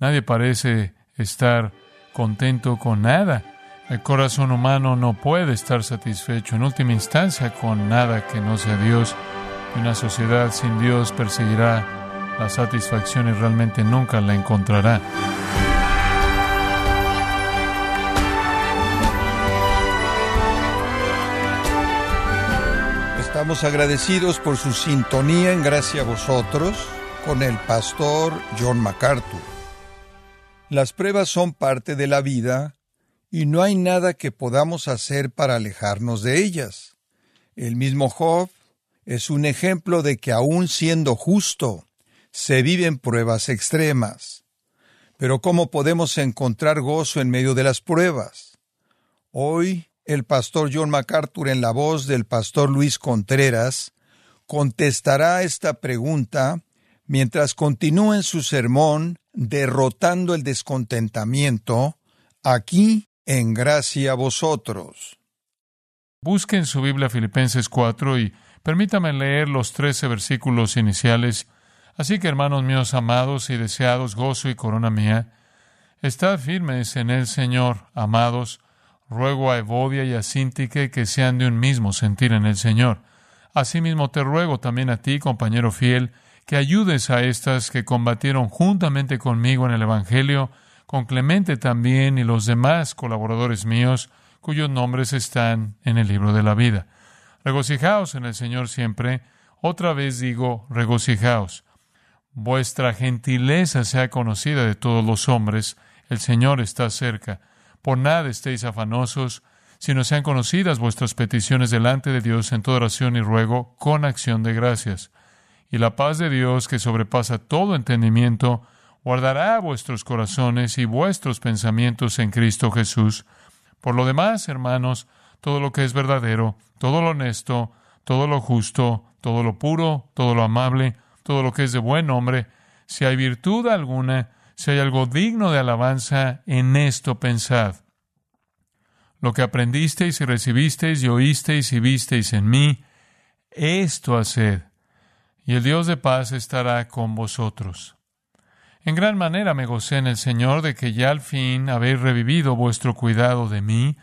Nadie parece estar contento con nada. El corazón humano no puede estar satisfecho en última instancia con nada que no sea Dios. Una sociedad sin Dios perseguirá la satisfacción y realmente nunca la encontrará. Estamos agradecidos por su sintonía en gracia a vosotros con el pastor John MacArthur. Las pruebas son parte de la vida y no hay nada que podamos hacer para alejarnos de ellas. El mismo Job es un ejemplo de que aun siendo justo, se viven pruebas extremas. Pero ¿cómo podemos encontrar gozo en medio de las pruebas? Hoy, el pastor John MacArthur, en la voz del pastor Luis Contreras, contestará esta pregunta mientras continúa en su sermón derrotando el descontentamiento aquí en gracia a vosotros. Busquen su Biblia Filipenses 4 y permítame leer los trece versículos iniciales. Así que, hermanos míos amados y deseados, gozo y corona mía, estad firmes en el Señor, amados. Ruego a Evodia y a Sintique que sean de un mismo sentir en el Señor. Asimismo te ruego también a ti, compañero fiel, que ayudes a estas que combatieron juntamente conmigo en el Evangelio, con Clemente también y los demás colaboradores míos, cuyos nombres están en el libro de la vida. Regocijaos en el Señor siempre. Otra vez digo, regocijaos. Vuestra gentileza sea conocida de todos los hombres. El Señor está cerca. Por nada estéis afanosos, sino sean conocidas vuestras peticiones delante de Dios en toda oración y ruego, con acción de gracias. Y la paz de Dios, que sobrepasa todo entendimiento, guardará vuestros corazones y vuestros pensamientos en Cristo Jesús. Por lo demás, hermanos, todo lo que es verdadero, todo lo honesto, todo lo justo, todo lo puro, todo lo amable, todo lo que es de buen nombre, si hay virtud alguna, si hay algo digno de alabanza, en esto pensad. Lo que aprendisteis y recibisteis y oísteis y visteis en mí, esto haced, y el Dios de paz estará con vosotros. En gran manera me gocé en el Señor de que ya al fin habéis revivido vuestro cuidado de mí,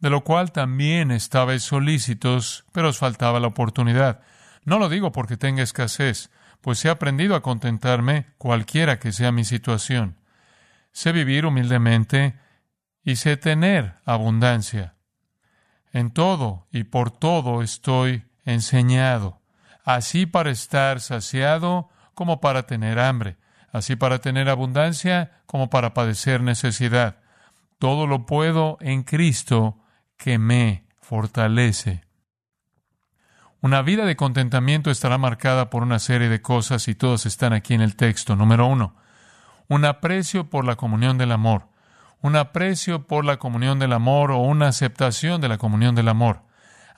de lo cual también estabais solícitos, pero os faltaba la oportunidad. No lo digo porque tenga escasez, pues he aprendido a contentarme cualquiera que sea mi situación. Sé vivir humildemente y sé tener abundancia. En todo y por todo estoy enseñado, así para estar saciado como para tener hambre así para tener abundancia como para padecer necesidad. Todo lo puedo en Cristo que me fortalece. Una vida de contentamiento estará marcada por una serie de cosas y todas están aquí en el texto. Número uno, un aprecio por la comunión del amor, un aprecio por la comunión del amor o una aceptación de la comunión del amor.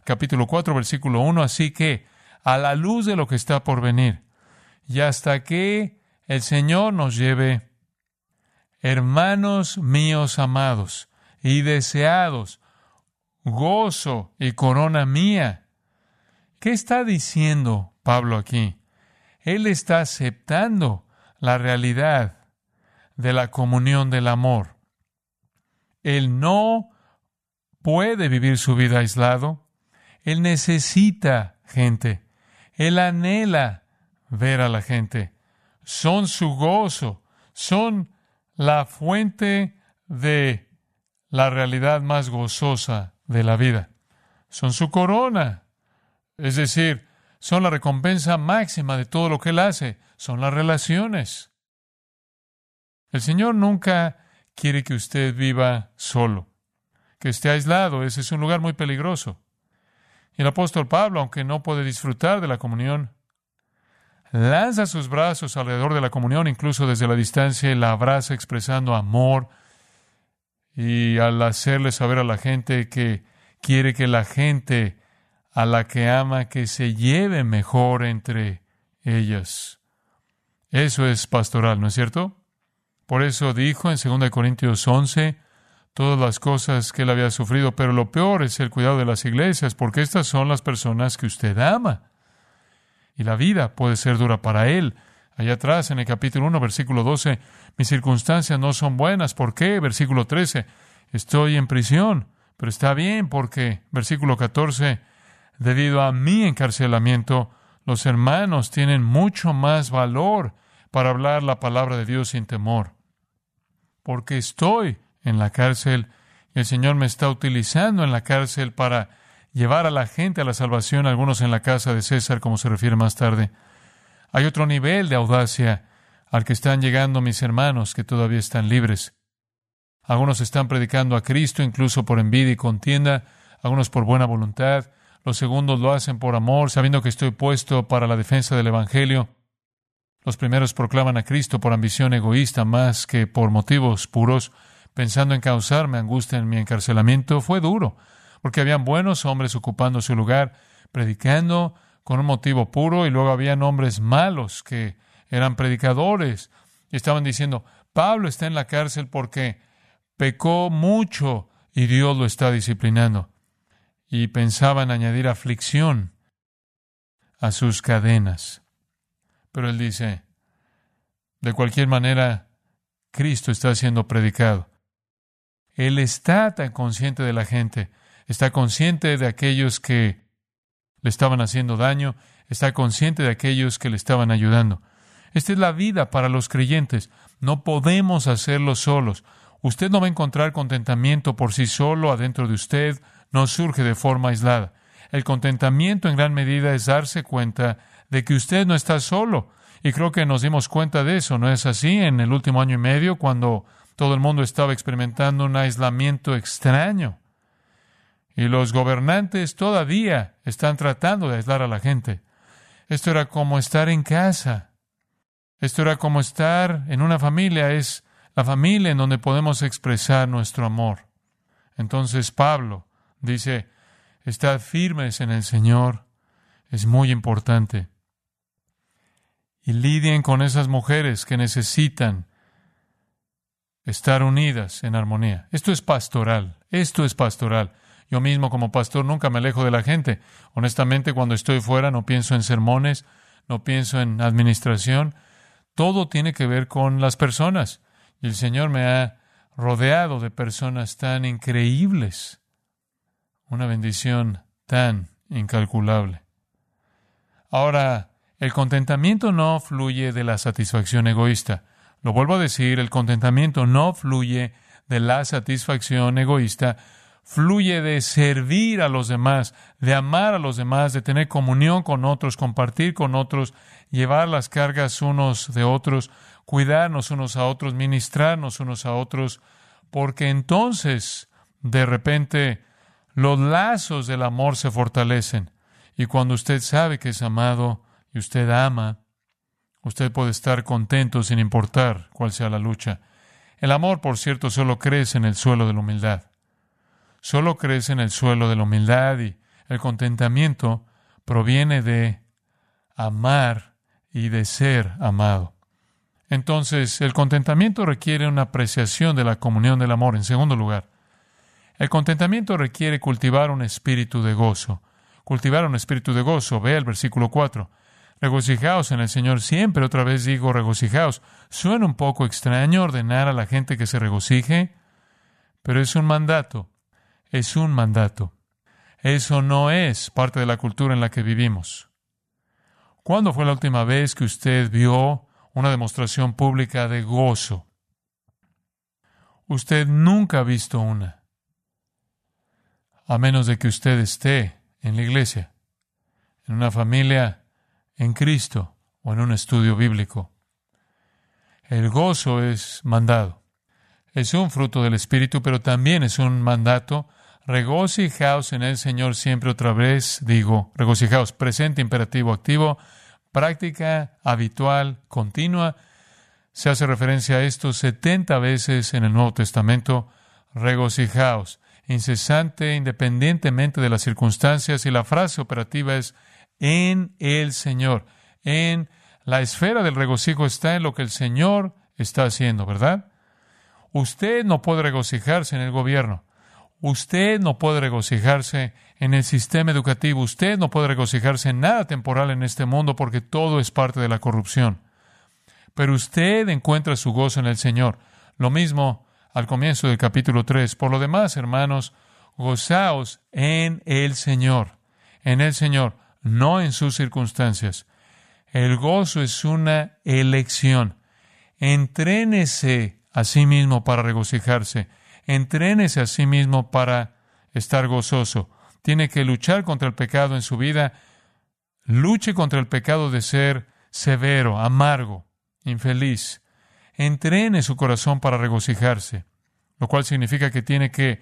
Capítulo 4, versículo 1, así que, a la luz de lo que está por venir, y hasta que el Señor nos lleve, hermanos míos amados y deseados, gozo y corona mía. ¿Qué está diciendo Pablo aquí? Él está aceptando la realidad de la comunión del amor. Él no puede vivir su vida aislado. Él necesita gente. Él anhela ver a la gente son su gozo, son la fuente de la realidad más gozosa de la vida. Son su corona, es decir, son la recompensa máxima de todo lo que él hace, son las relaciones. El Señor nunca quiere que usted viva solo, que esté aislado, ese es un lugar muy peligroso. El apóstol Pablo, aunque no puede disfrutar de la comunión, lanza sus brazos alrededor de la comunión, incluso desde la distancia, y la abraza expresando amor. Y al hacerle saber a la gente que quiere que la gente a la que ama que se lleve mejor entre ellas. Eso es pastoral, ¿no es cierto? Por eso dijo en 2 Corintios 11 todas las cosas que él había sufrido, pero lo peor es el cuidado de las iglesias, porque estas son las personas que usted ama y la vida puede ser dura para él. Allá atrás, en el capítulo 1, versículo 12, mis circunstancias no son buenas. ¿Por qué? Versículo 13, estoy en prisión, pero está bien porque, versículo 14, debido a mi encarcelamiento, los hermanos tienen mucho más valor para hablar la palabra de Dios sin temor. Porque estoy en la cárcel el Señor me está utilizando en la cárcel para llevar a la gente a la salvación, algunos en la casa de César, como se refiere más tarde. Hay otro nivel de audacia al que están llegando mis hermanos que todavía están libres. Algunos están predicando a Cristo incluso por envidia y contienda, algunos por buena voluntad, los segundos lo hacen por amor, sabiendo que estoy puesto para la defensa del Evangelio. Los primeros proclaman a Cristo por ambición egoísta más que por motivos puros, pensando en causarme angustia en mi encarcelamiento. Fue duro, porque habían buenos hombres ocupando su lugar, predicando con un motivo puro, y luego habían hombres malos que eran predicadores y estaban diciendo, Pablo está en la cárcel porque pecó mucho y Dios lo está disciplinando. Y pensaban añadir aflicción a sus cadenas. Pero él dice, de cualquier manera, Cristo está siendo predicado. Él está tan consciente de la gente está consciente de aquellos que le estaban haciendo daño, está consciente de aquellos que le estaban ayudando. Esta es la vida para los creyentes. No podemos hacerlo solos. Usted no va a encontrar contentamiento por sí solo adentro de usted, no surge de forma aislada. El contentamiento en gran medida es darse cuenta de que usted no está solo. Y creo que nos dimos cuenta de eso, ¿no es así? En el último año y medio, cuando todo el mundo estaba experimentando un aislamiento extraño. Y los gobernantes todavía están tratando de aislar a la gente. Esto era como estar en casa. Esto era como estar en una familia. Es la familia en donde podemos expresar nuestro amor. Entonces Pablo dice, estad firmes en el Señor. Es muy importante. Y lidien con esas mujeres que necesitan estar unidas en armonía. Esto es pastoral. Esto es pastoral. Yo mismo como pastor nunca me alejo de la gente. Honestamente, cuando estoy fuera no pienso en sermones, no pienso en administración. Todo tiene que ver con las personas. Y el Señor me ha rodeado de personas tan increíbles. Una bendición tan incalculable. Ahora, el contentamiento no fluye de la satisfacción egoísta. Lo vuelvo a decir, el contentamiento no fluye de la satisfacción egoísta, fluye de servir a los demás, de amar a los demás, de tener comunión con otros, compartir con otros, llevar las cargas unos de otros, cuidarnos unos a otros, ministrarnos unos a otros, porque entonces de repente los lazos del amor se fortalecen. Y cuando usted sabe que es amado y usted ama, usted puede estar contento sin importar cuál sea la lucha. El amor, por cierto, solo crece en el suelo de la humildad solo crece en el suelo de la humildad y el contentamiento proviene de amar y de ser amado. Entonces, el contentamiento requiere una apreciación de la comunión del amor. En segundo lugar, el contentamiento requiere cultivar un espíritu de gozo. Cultivar un espíritu de gozo. Ve el versículo 4. Regocijaos en el Señor siempre. Otra vez digo regocijaos. Suena un poco extraño ordenar a la gente que se regocije, pero es un mandato es un mandato. Eso no es parte de la cultura en la que vivimos. ¿Cuándo fue la última vez que usted vio una demostración pública de gozo? Usted nunca ha visto una, a menos de que usted esté en la iglesia, en una familia en Cristo o en un estudio bíblico. El gozo es mandado. Es un fruto del Espíritu, pero también es un mandato regocijaos en el Señor siempre otra vez, digo, regocijaos, presente, imperativo, activo, práctica habitual, continua. Se hace referencia a esto 70 veces en el Nuevo Testamento, regocijaos, incesante, independientemente de las circunstancias, y la frase operativa es en el Señor. En la esfera del regocijo está en lo que el Señor está haciendo, ¿verdad? Usted no puede regocijarse en el gobierno. Usted no puede regocijarse en el sistema educativo, usted no puede regocijarse en nada temporal en este mundo porque todo es parte de la corrupción. pero usted encuentra su gozo en el Señor. Lo mismo al comienzo del capítulo 3. Por lo demás, hermanos, gozaos en el Señor, en el Señor, no en sus circunstancias. El gozo es una elección. Entrénese a sí mismo para regocijarse. Entrénese a sí mismo para estar gozoso. Tiene que luchar contra el pecado en su vida. Luche contra el pecado de ser severo, amargo, infeliz. Entrene su corazón para regocijarse, lo cual significa que tiene que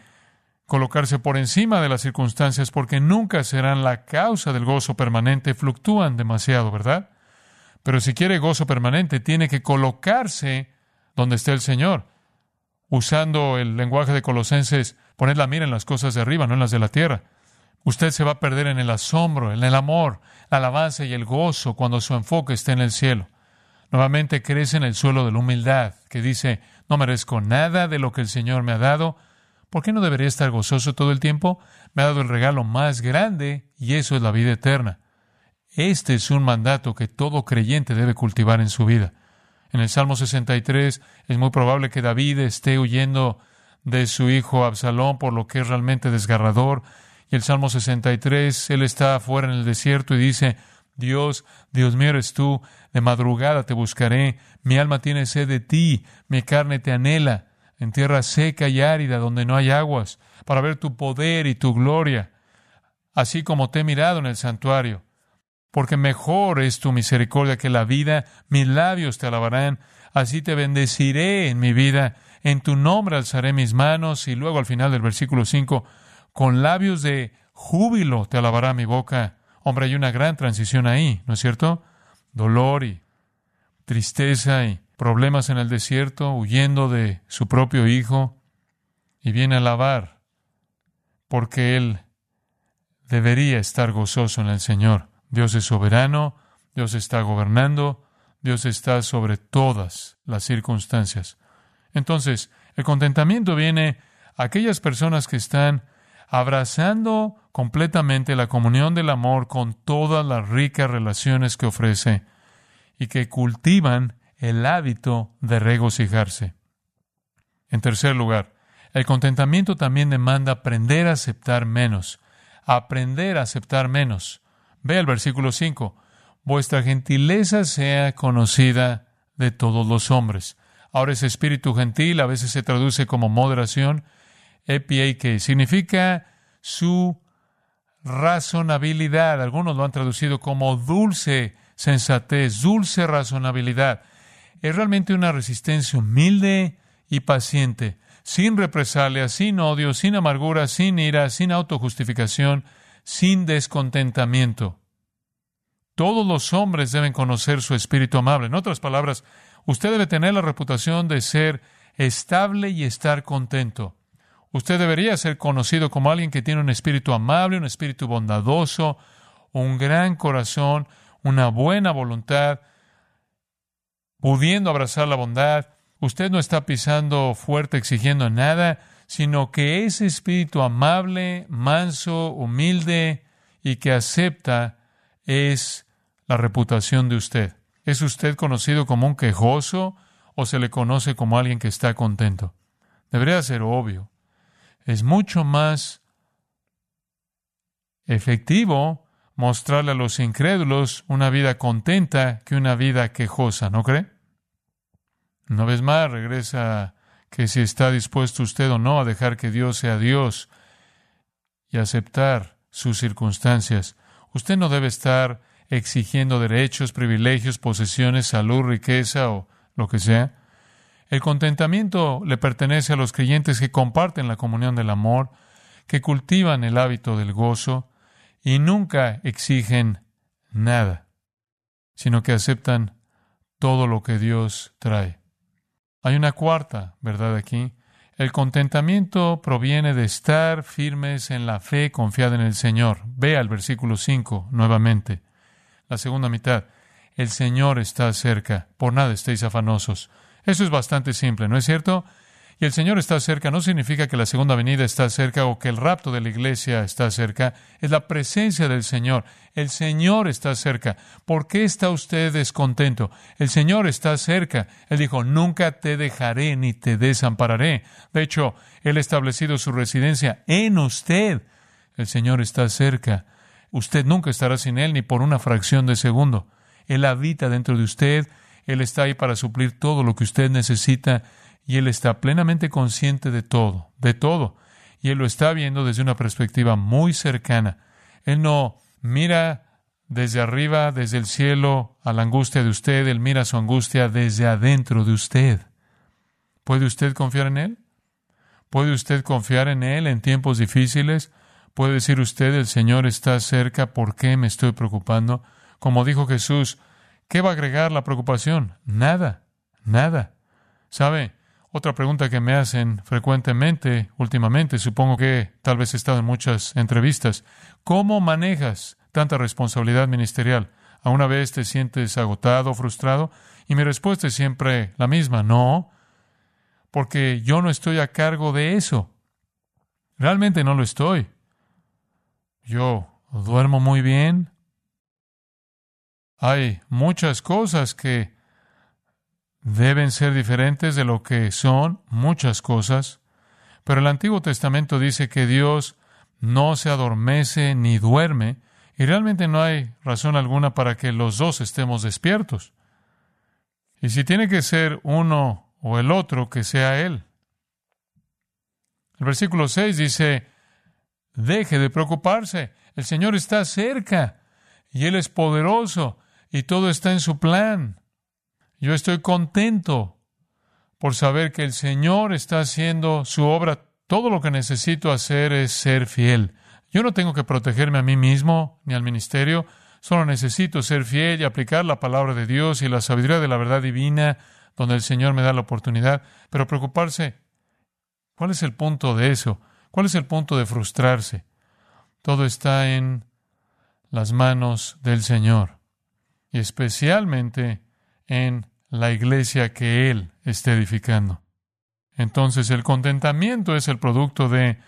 colocarse por encima de las circunstancias porque nunca serán la causa del gozo permanente, fluctúan demasiado, ¿verdad? Pero si quiere gozo permanente, tiene que colocarse donde esté el Señor. Usando el lenguaje de Colosenses, poner la mira en las cosas de arriba, no en las de la tierra. Usted se va a perder en el asombro, en el amor, la alabanza y el gozo cuando su enfoque esté en el cielo. Nuevamente crece en el suelo de la humildad, que dice, no merezco nada de lo que el Señor me ha dado. ¿Por qué no debería estar gozoso todo el tiempo? Me ha dado el regalo más grande y eso es la vida eterna. Este es un mandato que todo creyente debe cultivar en su vida. En el Salmo 63 es muy probable que David esté huyendo de su hijo Absalón por lo que es realmente desgarrador. Y el Salmo 63, él está afuera en el desierto y dice, Dios, Dios mío eres tú, de madrugada te buscaré, mi alma tiene sed de ti, mi carne te anhela, en tierra seca y árida donde no hay aguas, para ver tu poder y tu gloria, así como te he mirado en el santuario. Porque mejor es tu misericordia que la vida, mis labios te alabarán, así te bendeciré en mi vida, en tu nombre alzaré mis manos, y luego al final del versículo 5, con labios de júbilo te alabará mi boca. Hombre, hay una gran transición ahí, ¿no es cierto? Dolor y tristeza y problemas en el desierto, huyendo de su propio hijo, y viene a alabar, porque él debería estar gozoso en el Señor. Dios es soberano, Dios está gobernando, Dios está sobre todas las circunstancias. Entonces, el contentamiento viene a aquellas personas que están abrazando completamente la comunión del amor con todas las ricas relaciones que ofrece y que cultivan el hábito de regocijarse. En tercer lugar, el contentamiento también demanda aprender a aceptar menos, aprender a aceptar menos. Ve el versículo 5, vuestra gentileza sea conocida de todos los hombres. Ahora ese espíritu gentil a veces se traduce como moderación, que significa su razonabilidad. Algunos lo han traducido como dulce sensatez, dulce razonabilidad. Es realmente una resistencia humilde y paciente, sin represalia, sin odio, sin amargura, sin ira, sin autojustificación, sin descontentamiento. Todos los hombres deben conocer su espíritu amable. En otras palabras, usted debe tener la reputación de ser estable y estar contento. Usted debería ser conocido como alguien que tiene un espíritu amable, un espíritu bondadoso, un gran corazón, una buena voluntad, pudiendo abrazar la bondad. Usted no está pisando fuerte exigiendo nada, sino que ese espíritu amable, manso, humilde y que acepta es la reputación de usted. ¿Es usted conocido como un quejoso o se le conoce como alguien que está contento? Debería ser obvio es mucho más efectivo mostrarle a los incrédulos una vida contenta que una vida quejosa, ¿no cree? Una vez más, regresa que si está dispuesto usted o no a dejar que Dios sea Dios y aceptar sus circunstancias. Usted no debe estar exigiendo derechos, privilegios, posesiones, salud, riqueza o lo que sea. El contentamiento le pertenece a los creyentes que comparten la comunión del amor, que cultivan el hábito del gozo y nunca exigen nada, sino que aceptan todo lo que Dios trae. Hay una cuarta verdad aquí. El contentamiento proviene de estar firmes en la fe confiada en el Señor. Vea el versículo 5 nuevamente. La segunda mitad. El Señor está cerca. Por nada estéis afanosos. Eso es bastante simple, ¿no es cierto? Y el Señor está cerca no significa que la segunda venida está cerca o que el rapto de la iglesia está cerca. Es la presencia del Señor. El Señor está cerca. ¿Por qué está usted descontento? El Señor está cerca. Él dijo, nunca te dejaré ni te desampararé. De hecho, Él ha establecido su residencia en usted. El Señor está cerca. Usted nunca estará sin Él ni por una fracción de segundo. Él habita dentro de usted. Él está ahí para suplir todo lo que usted necesita y Él está plenamente consciente de todo, de todo. Y Él lo está viendo desde una perspectiva muy cercana. Él no mira desde arriba, desde el cielo, a la angustia de usted, Él mira su angustia desde adentro de usted. ¿Puede usted confiar en Él? ¿Puede usted confiar en Él en tiempos difíciles? ¿Puede decir usted, el Señor está cerca, ¿por qué me estoy preocupando? Como dijo Jesús, ¿qué va a agregar la preocupación? Nada, nada. ¿Sabe? Otra pregunta que me hacen frecuentemente últimamente, supongo que tal vez he estado en muchas entrevistas, ¿cómo manejas tanta responsabilidad ministerial? ¿A una vez te sientes agotado, frustrado? Y mi respuesta es siempre la misma, no, porque yo no estoy a cargo de eso. Realmente no lo estoy. Yo duermo muy bien. Hay muchas cosas que deben ser diferentes de lo que son muchas cosas, pero el Antiguo Testamento dice que Dios no se adormece ni duerme, y realmente no hay razón alguna para que los dos estemos despiertos. Y si tiene que ser uno o el otro, que sea Él. El versículo 6 dice, deje de preocuparse, el Señor está cerca, y Él es poderoso, y todo está en su plan. Yo estoy contento por saber que el Señor está haciendo su obra. Todo lo que necesito hacer es ser fiel. Yo no tengo que protegerme a mí mismo ni al ministerio, solo necesito ser fiel y aplicar la palabra de Dios y la sabiduría de la verdad divina donde el Señor me da la oportunidad. Pero preocuparse, ¿cuál es el punto de eso? ¿Cuál es el punto de frustrarse? Todo está en las manos del Señor y especialmente en la iglesia que Él está edificando. Entonces el contentamiento es el producto de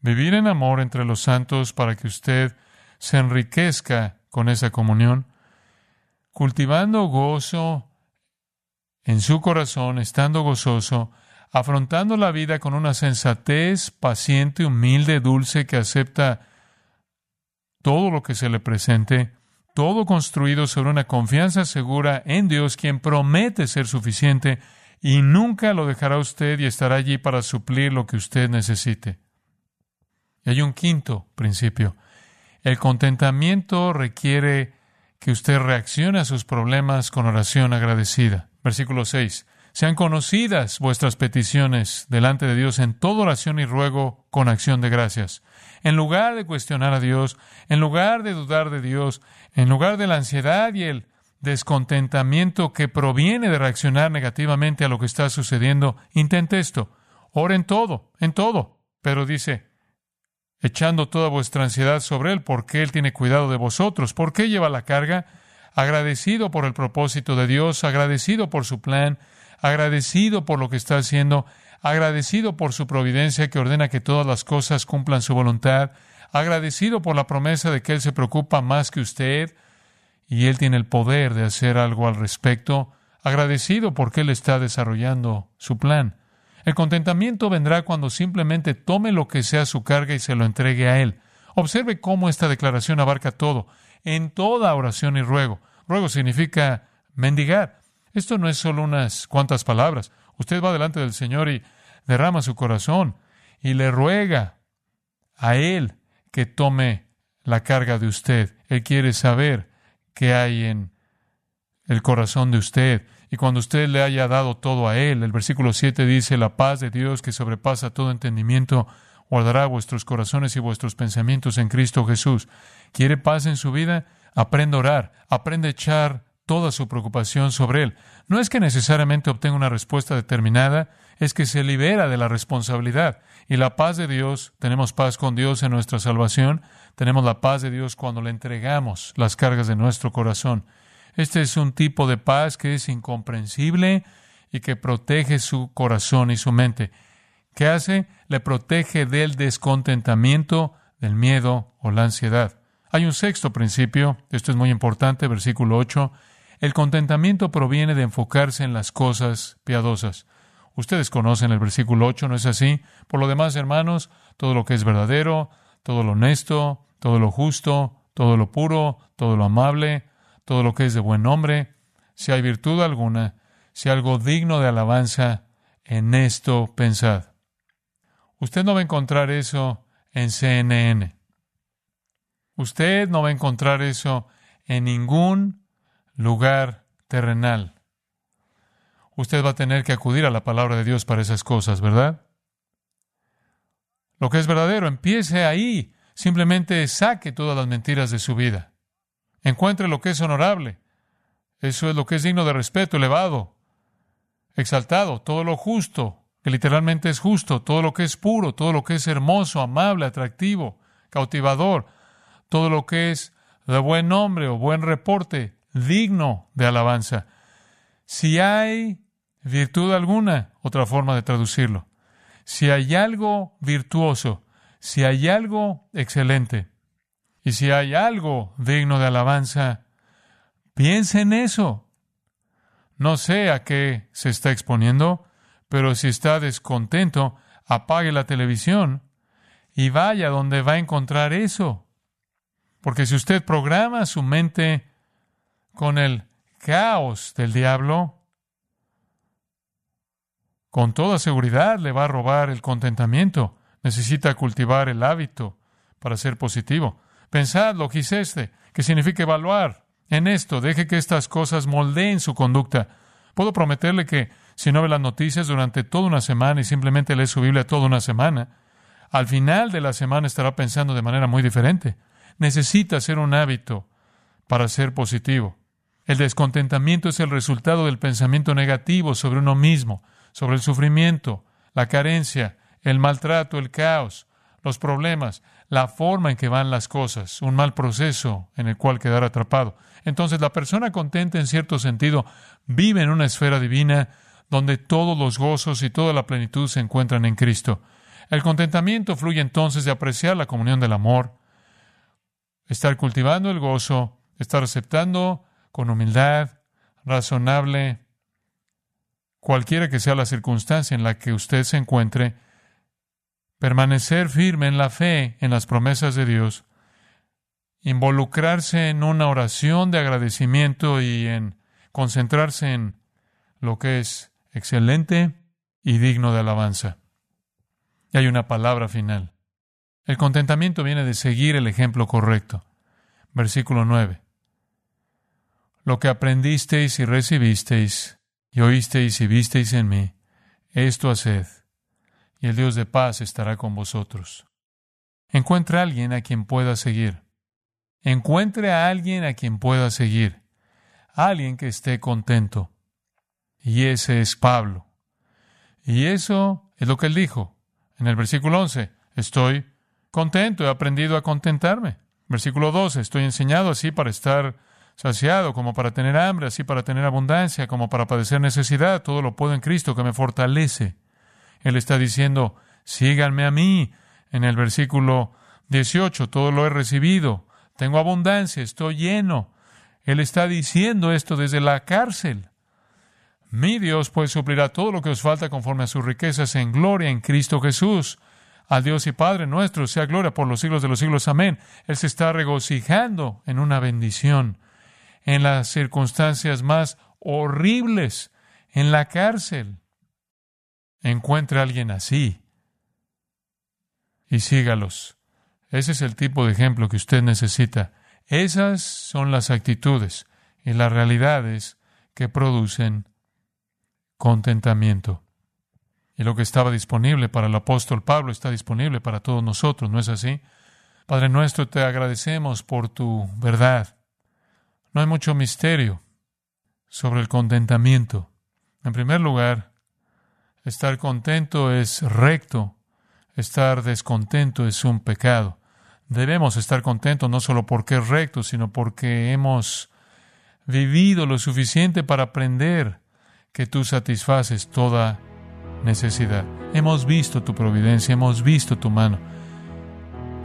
vivir en amor entre los santos para que usted se enriquezca con esa comunión, cultivando gozo en su corazón, estando gozoso, afrontando la vida con una sensatez paciente, humilde, dulce, que acepta todo lo que se le presente, todo construido sobre una confianza segura en Dios, quien promete ser suficiente y nunca lo dejará usted y estará allí para suplir lo que usted necesite. Y hay un quinto principio. El contentamiento requiere que usted reaccione a sus problemas con oración agradecida. Versículo 6. Sean conocidas vuestras peticiones delante de Dios en toda oración y ruego con acción de gracias. En lugar de cuestionar a Dios, en lugar de dudar de Dios, en lugar de la ansiedad y el descontentamiento que proviene de reaccionar negativamente a lo que está sucediendo, intente esto. Ore en todo, en todo. Pero dice, echando toda vuestra ansiedad sobre Él, porque Él tiene cuidado de vosotros. ¿Por qué lleva la carga? Agradecido por el propósito de Dios, agradecido por su plan, agradecido por lo que está haciendo, agradecido por su providencia que ordena que todas las cosas cumplan su voluntad, agradecido por la promesa de que Él se preocupa más que usted y Él tiene el poder de hacer algo al respecto, agradecido porque Él está desarrollando su plan. El contentamiento vendrá cuando simplemente tome lo que sea su carga y se lo entregue a Él. Observe cómo esta declaración abarca todo, en toda oración y ruego. Ruego significa mendigar. Esto no es solo unas cuantas palabras. Usted va delante del Señor y derrama su corazón y le ruega a Él que tome la carga de usted. Él quiere saber qué hay en el corazón de usted. Y cuando usted le haya dado todo a Él, el versículo 7 dice, la paz de Dios que sobrepasa todo entendimiento, guardará vuestros corazones y vuestros pensamientos en Cristo Jesús. ¿Quiere paz en su vida? Aprende a orar, aprende a echar toda su preocupación sobre Él. No es que necesariamente obtenga una respuesta determinada, es que se libera de la responsabilidad. Y la paz de Dios, tenemos paz con Dios en nuestra salvación, tenemos la paz de Dios cuando le entregamos las cargas de nuestro corazón. Este es un tipo de paz que es incomprensible y que protege su corazón y su mente. ¿Qué hace? Le protege del descontentamiento, del miedo o la ansiedad. Hay un sexto principio, esto es muy importante, versículo 8. El contentamiento proviene de enfocarse en las cosas piadosas. Ustedes conocen el versículo 8, ¿no es así? Por lo demás, hermanos, todo lo que es verdadero, todo lo honesto, todo lo justo, todo lo puro, todo lo amable, todo lo que es de buen nombre, si hay virtud alguna, si algo digno de alabanza, en esto pensad. Usted no va a encontrar eso en CNN. Usted no va a encontrar eso en ningún lugar terrenal. Usted va a tener que acudir a la palabra de Dios para esas cosas, ¿verdad? Lo que es verdadero, empiece ahí. Simplemente saque todas las mentiras de su vida. Encuentre lo que es honorable. Eso es lo que es digno de respeto, elevado, exaltado, todo lo justo, que literalmente es justo, todo lo que es puro, todo lo que es hermoso, amable, atractivo, cautivador, todo lo que es de buen nombre o buen reporte, digno de alabanza. Si hay virtud alguna, otra forma de traducirlo, si hay algo virtuoso, si hay algo excelente, y si hay algo digno de alabanza, piense en eso. No sé a qué se está exponiendo, pero si está descontento, apague la televisión y vaya donde va a encontrar eso. Porque si usted programa su mente con el caos del diablo, con toda seguridad le va a robar el contentamiento. Necesita cultivar el hábito para ser positivo. Pensad lo que este, que significa evaluar. En esto, deje que estas cosas moldeen su conducta. Puedo prometerle que si no ve las noticias durante toda una semana y simplemente lee su Biblia toda una semana, al final de la semana estará pensando de manera muy diferente. Necesita hacer un hábito para ser positivo. El descontentamiento es el resultado del pensamiento negativo sobre uno mismo, sobre el sufrimiento, la carencia, el maltrato, el caos, los problemas, la forma en que van las cosas, un mal proceso en el cual quedar atrapado. Entonces la persona contenta en cierto sentido vive en una esfera divina donde todos los gozos y toda la plenitud se encuentran en Cristo. El contentamiento fluye entonces de apreciar la comunión del amor, estar cultivando el gozo, estar aceptando con humildad, razonable, cualquiera que sea la circunstancia en la que usted se encuentre, permanecer firme en la fe en las promesas de Dios, involucrarse en una oración de agradecimiento y en concentrarse en lo que es excelente y digno de alabanza. Y hay una palabra final. El contentamiento viene de seguir el ejemplo correcto. Versículo 9. Lo que aprendisteis y recibisteis y oísteis y visteis en mí, esto haced, y el Dios de paz estará con vosotros. Encuentre a alguien a quien pueda seguir. Encuentre a alguien a quien pueda seguir. Alguien que esté contento. Y ese es Pablo. Y eso es lo que él dijo en el versículo 11. Estoy contento, he aprendido a contentarme. Versículo 12. Estoy enseñado así para estar saciado, como para tener hambre, así para tener abundancia, como para padecer necesidad. Todo lo puedo en Cristo que me fortalece. Él está diciendo, síganme a mí. En el versículo 18, todo lo he recibido. Tengo abundancia, estoy lleno. Él está diciendo esto desde la cárcel. Mi Dios pues suplirá todo lo que os falta conforme a sus riquezas en gloria en Cristo Jesús. Al Dios y Padre nuestro sea gloria por los siglos de los siglos. Amén. Él se está regocijando en una bendición, en las circunstancias más horribles, en la cárcel. Encuentre a alguien así y sígalos. Ese es el tipo de ejemplo que usted necesita. Esas son las actitudes y las realidades que producen contentamiento. Y lo que estaba disponible para el apóstol Pablo está disponible para todos nosotros, ¿no es así? Padre nuestro, te agradecemos por tu verdad. No hay mucho misterio sobre el contentamiento. En primer lugar, estar contento es recto, estar descontento es un pecado. Debemos estar contentos no solo porque es recto, sino porque hemos vivido lo suficiente para aprender que tú satisfaces toda necesidad. Hemos visto tu providencia, hemos visto tu mano.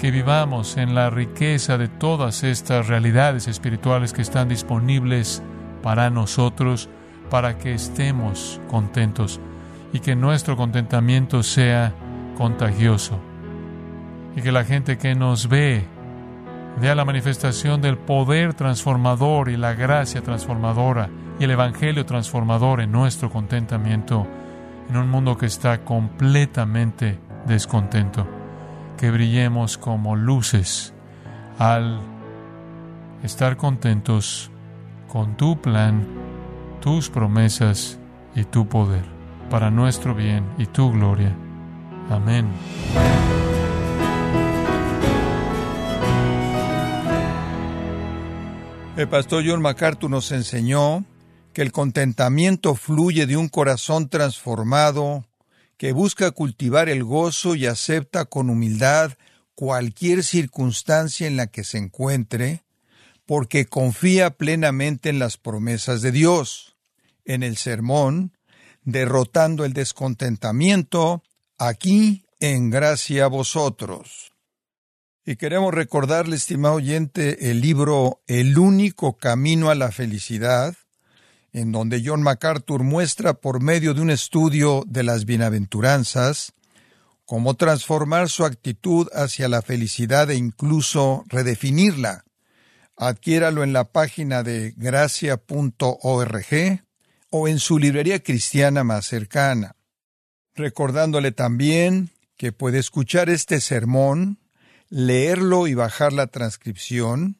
Que vivamos en la riqueza de todas estas realidades espirituales que están disponibles para nosotros, para que estemos contentos y que nuestro contentamiento sea contagioso y que la gente que nos ve vea la manifestación del poder transformador y la gracia transformadora y el Evangelio transformador en nuestro contentamiento en un mundo que está completamente descontento. Que brillemos como luces al estar contentos con tu plan, tus promesas y tu poder, para nuestro bien y tu gloria. Amén. El pastor John MacArthur nos enseñó que el contentamiento fluye de un corazón transformado que busca cultivar el gozo y acepta con humildad cualquier circunstancia en la que se encuentre, porque confía plenamente en las promesas de Dios. En el sermón, derrotando el descontentamiento, aquí en gracia a vosotros. Y queremos recordarle, estimado oyente, el libro El único camino a la felicidad, en donde John MacArthur muestra por medio de un estudio de las bienaventuranzas cómo transformar su actitud hacia la felicidad e incluso redefinirla. Adquiéralo en la página de gracia.org o en su librería cristiana más cercana. Recordándole también que puede escuchar este sermón leerlo y bajar la transcripción,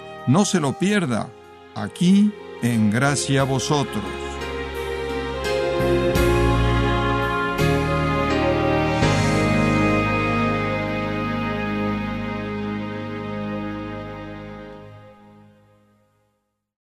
no se lo pierda, aquí en Gracia a Vosotros.